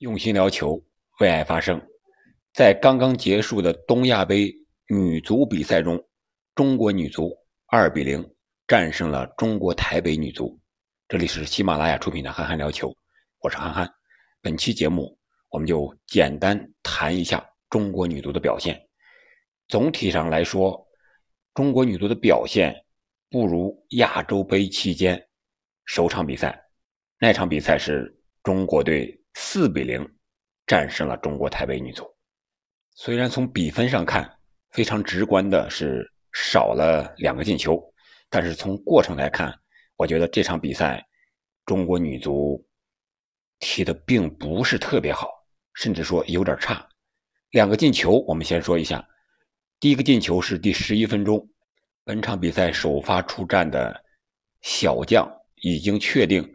用心聊球，为爱发声。在刚刚结束的东亚杯女足比赛中，中国女足二比零战胜了中国台北女足。这里是喜马拉雅出品的《憨憨聊球》，我是憨憨。本期节目，我们就简单谈一下中国女足的表现。总体上来说，中国女足的表现不如亚洲杯期间首场比赛。那场比赛是中国队。四比零战胜了中国台北女足。虽然从比分上看，非常直观的是少了两个进球，但是从过程来看，我觉得这场比赛中国女足踢的并不是特别好，甚至说有点差。两个进球，我们先说一下。第一个进球是第十一分钟，本场比赛首发出战的小将已经确定。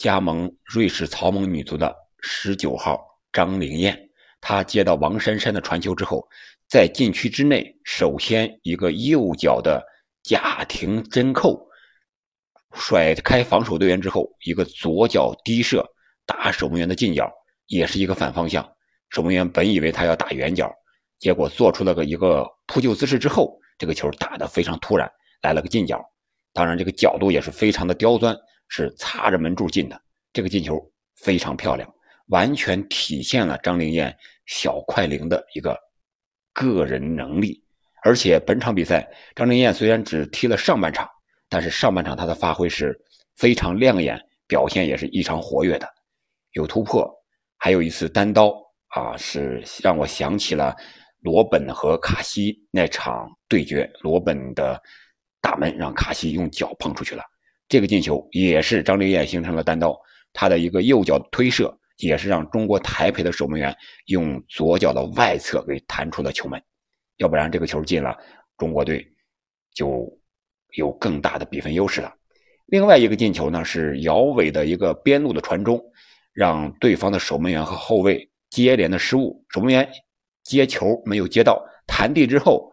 加盟瑞士曹盟女足的十九号张灵艳，她接到王珊珊的传球之后，在禁区之内，首先一个右脚的假停真扣，甩开防守队员之后，一个左脚低射打守门员的近角，也是一个反方向。守门员本以为他要打远角，结果做出了个一个扑救姿势之后，这个球打得非常突然，来了个近角。当然，这个角度也是非常的刁钻。是擦着门柱进的，这个进球非常漂亮，完全体现了张灵艳小快灵的一个个人能力。而且本场比赛，张灵艳虽然只踢了上半场，但是上半场她的发挥是非常亮眼，表现也是异常活跃的，有突破，还有一次单刀啊，是让我想起了罗本和卡西那场对决，罗本的大门让卡西用脚碰出去了。这个进球也是张灵艳形成了单刀，他的一个右脚推射也是让中国台北的守门员用左脚的外侧给弹出了球门，要不然这个球进了，中国队就有更大的比分优势了。另外一个进球呢是姚伟的一个边路的传中，让对方的守门员和后卫接连的失误，守门员接球没有接到，弹地之后，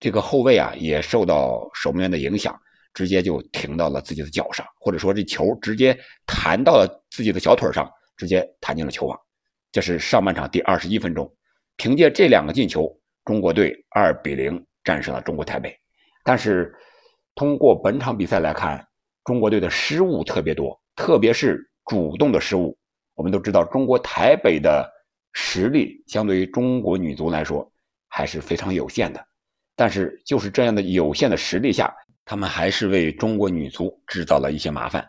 这个后卫啊也受到守门员的影响。直接就停到了自己的脚上，或者说这球直接弹到了自己的小腿上，直接弹进了球网。这是上半场第二十一分钟，凭借这两个进球，中国队二比零战胜了中国台北。但是通过本场比赛来看，中国队的失误特别多，特别是主动的失误。我们都知道，中国台北的实力相对于中国女足来说还是非常有限的。但是就是这样的有限的实力下，他们还是为中国女足制造了一些麻烦，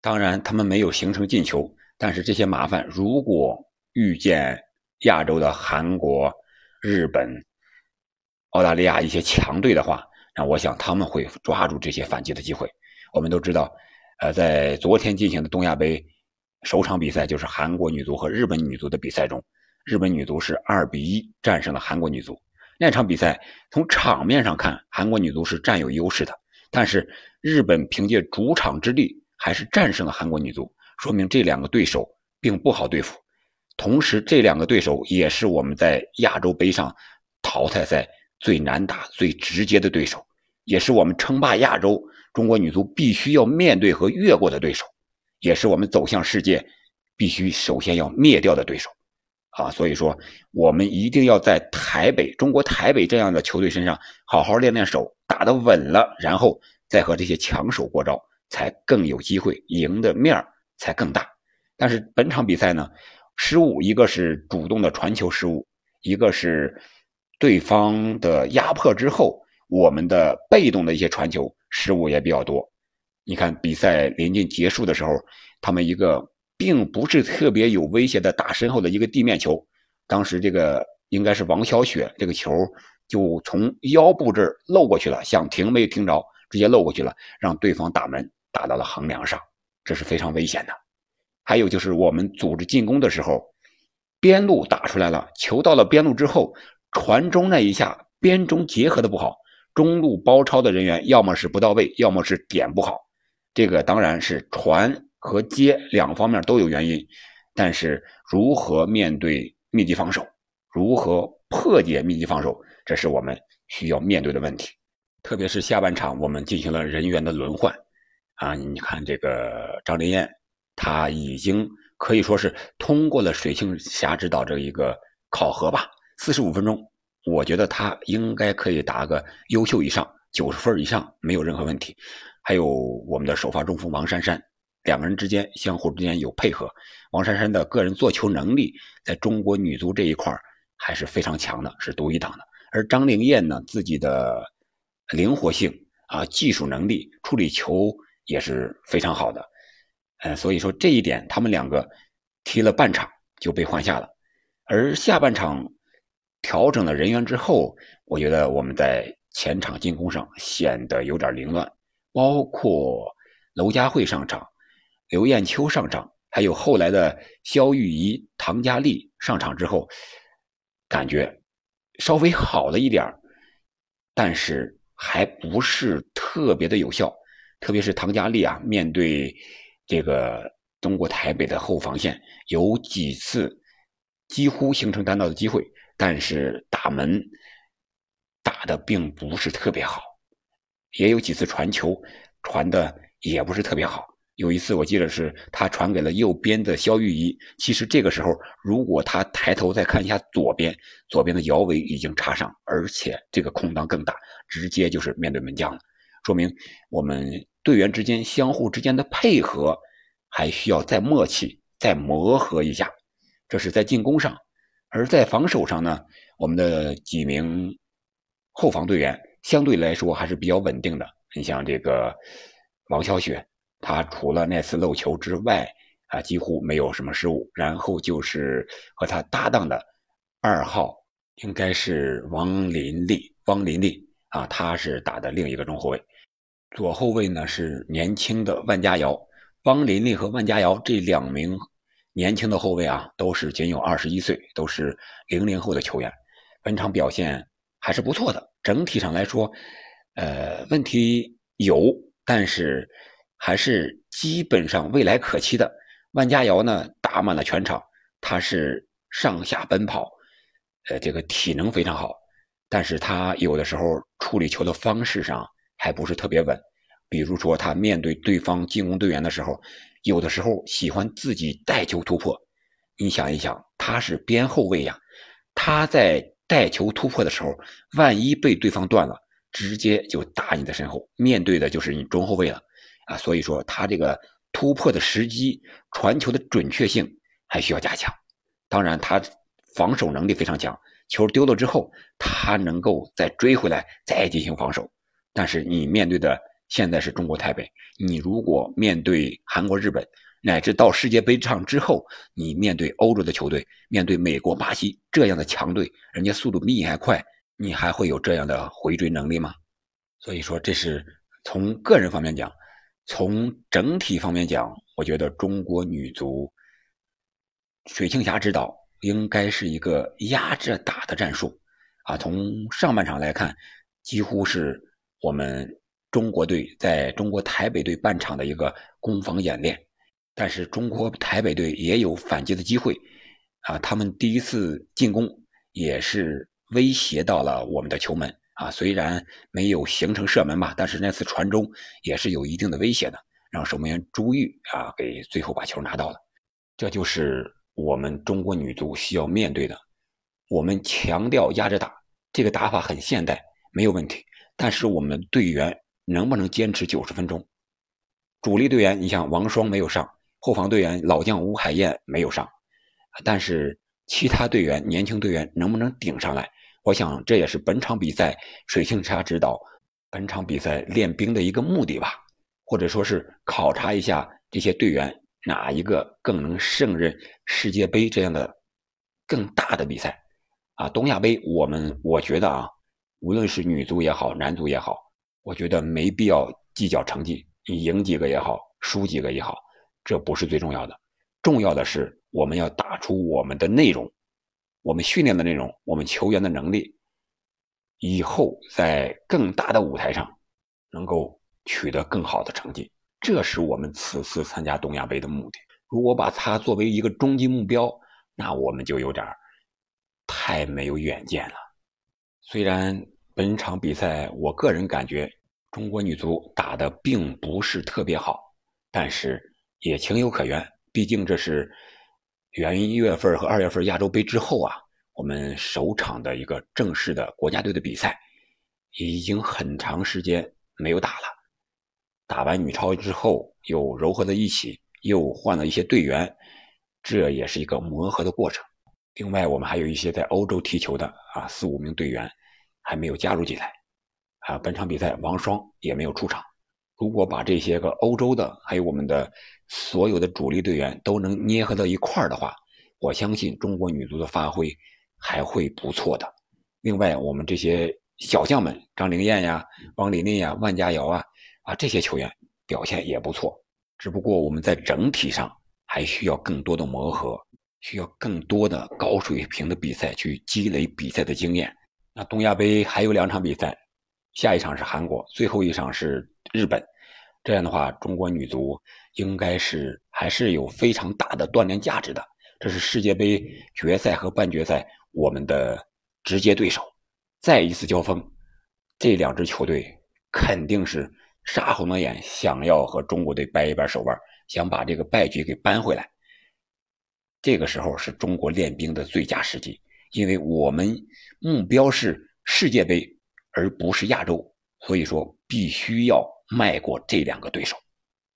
当然他们没有形成进球，但是这些麻烦如果遇见亚洲的韩国、日本、澳大利亚一些强队的话，那我想他们会抓住这些反击的机会。我们都知道，呃，在昨天进行的东亚杯首场比赛，就是韩国女足和日本女足的比赛中，日本女足是二比一战胜了韩国女足。那场比赛从场面上看，韩国女足是占有优势的。但是日本凭借主场之力还是战胜了韩国女足，说明这两个对手并不好对付。同时，这两个对手也是我们在亚洲杯上淘汰赛最难打、最直接的对手，也是我们称霸亚洲中国女足必须要面对和越过的对手，也是我们走向世界必须首先要灭掉的对手。啊，所以说我们一定要在台北、中国台北这样的球队身上好好练练手，打得稳了，然后再和这些强手过招，才更有机会赢的面儿才更大。但是本场比赛呢，失误一个是主动的传球失误，一个是对方的压迫之后，我们的被动的一些传球失误也比较多。你看比赛临近结束的时候，他们一个。并不是特别有威胁的打身后的一个地面球，当时这个应该是王小雪，这个球就从腰部这儿漏过去了，想停没停着，直接漏过去了，让对方打门打到了横梁上，这是非常危险的。还有就是我们组织进攻的时候，边路打出来了，球到了边路之后，传中那一下边中结合的不好，中路包抄的人员要么是不到位，要么是点不好，这个当然是传。和接两方面都有原因，但是如何面对密集防守，如何破解密集防守，这是我们需要面对的问题。特别是下半场，我们进行了人员的轮换，啊，你看这个张林艳，他已经可以说是通过了水庆霞指导这一个考核吧。四十五分钟，我觉得他应该可以打个优秀以上，九十分以上没有任何问题。还有我们的首发中锋王珊珊，两个人之间相互之间有配合。王珊珊的个人做球能力，在中国女足这一块还是非常强的，是独一档的。而张灵艳呢，自己的灵活性啊，技术能力，处理球也是非常好的。呃，所以说这一点，他们两个踢了半场就被换下了，而下半场。调整了人员之后，我觉得我们在前场进攻上显得有点凌乱，包括娄佳慧上场，刘艳秋上场，还有后来的肖玉怡、唐佳丽上场之后，感觉稍微好了一点但是还不是特别的有效，特别是唐佳丽啊，面对这个中国台北的后防线，有几次几乎形成单刀的机会。但是打门打的并不是特别好，也有几次传球传的也不是特别好。有一次我记得是他传给了右边的肖玉怡，其实这个时候如果他抬头再看一下左边，左边的姚伟已经插上，而且这个空档更大，直接就是面对门将了。说明我们队员之间相互之间的配合还需要再默契、再磨合一下。这是在进攻上。而在防守上呢，我们的几名后防队员相对来说还是比较稳定的。你像这个王小雪，他除了那次漏球之外啊，几乎没有什么失误。然后就是和他搭档的二号，应该是王林丽，汪林丽啊，他是打的另一个中后卫。左后卫呢是年轻的万佳瑶，汪林丽和万佳瑶这两名。年轻的后卫啊，都是仅有二十一岁，都是零零后的球员。本场表现还是不错的，整体上来说，呃，问题有，但是还是基本上未来可期的。万佳瑶呢，打满了全场，他是上下奔跑，呃，这个体能非常好，但是他有的时候处理球的方式上还不是特别稳。比如说，他面对对方进攻队员的时候，有的时候喜欢自己带球突破。你想一想，他是边后卫呀，他在带球突破的时候，万一被对方断了，直接就打你的身后，面对的就是你中后卫了啊。所以说，他这个突破的时机、传球的准确性还需要加强。当然，他防守能力非常强，球丢了之后，他能够再追回来，再进行防守。但是你面对的。现在是中国台北，你如果面对韩国、日本，乃至到世界杯上之后，你面对欧洲的球队，面对美国、巴西这样的强队，人家速度比你还快，你还会有这样的回追能力吗？所以说，这是从个人方面讲，从整体方面讲，我觉得中国女足水庆霞指导应该是一个压着打的战术啊。从上半场来看，几乎是我们。中国队在中国台北队半场的一个攻防演练，但是中国台北队也有反击的机会，啊，他们第一次进攻也是威胁到了我们的球门啊，虽然没有形成射门吧，但是那次传中也是有一定的威胁的，让守门员朱玉啊给最后把球拿到了，这就是我们中国女足需要面对的。我们强调压着打，这个打法很现代，没有问题，但是我们队员。能不能坚持九十分钟？主力队员，你像王霜没有上，后防队员老将吴海燕没有上，但是其他队员年轻队员能不能顶上来？我想这也是本场比赛水庆霞指导本场比赛练兵的一个目的吧，或者说是考察一下这些队员哪一个更能胜任世界杯这样的更大的比赛啊？东亚杯我们我觉得啊，无论是女足也好，男足也好。我觉得没必要计较成绩，你赢几个也好，输几个也好，这不是最重要的。重要的是我们要打出我们的内容，我们训练的内容，我们球员的能力，以后在更大的舞台上能够取得更好的成绩，这是我们此次参加东亚杯的目的。如果把它作为一个终极目标，那我们就有点太没有远见了。虽然。本场比赛，我个人感觉中国女足打的并不是特别好，但是也情有可原。毕竟这是元一月份和二月份亚洲杯之后啊，我们首场的一个正式的国家队的比赛，已经很长时间没有打了。打完女超之后，又柔合在一起，又换了一些队员，这也是一个磨合的过程。另外，我们还有一些在欧洲踢球的啊，四五名队员还没有加入进来。啊，本场比赛王霜也没有出场。如果把这些个欧洲的，还有我们的所有的主力队员都能捏合到一块儿的话，我相信中国女足的发挥还会不错的。另外，我们这些小将们，张灵艳呀、王琳琳呀、万佳瑶啊，啊，这些球员表现也不错。只不过我们在整体上还需要更多的磨合，需要更多的高水平的比赛去积累比赛的经验。那东亚杯还有两场比赛。下一场是韩国，最后一场是日本。这样的话，中国女足应该是还是有非常大的锻炼价值的。这是世界杯决赛和半决赛我们的直接对手，再一次交锋，这两支球队肯定是杀红了眼，想要和中国队掰一掰手腕，想把这个败局给扳回来。这个时候是中国练兵的最佳时机，因为我们目标是世界杯。而不是亚洲，所以说必须要迈过这两个对手。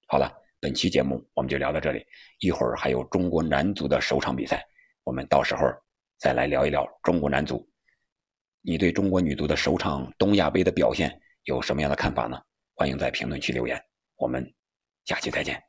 好了，本期节目我们就聊到这里，一会儿还有中国男足的首场比赛，我们到时候再来聊一聊中国男足。你对中国女足的首场东亚杯的表现有什么样的看法呢？欢迎在评论区留言，我们下期再见。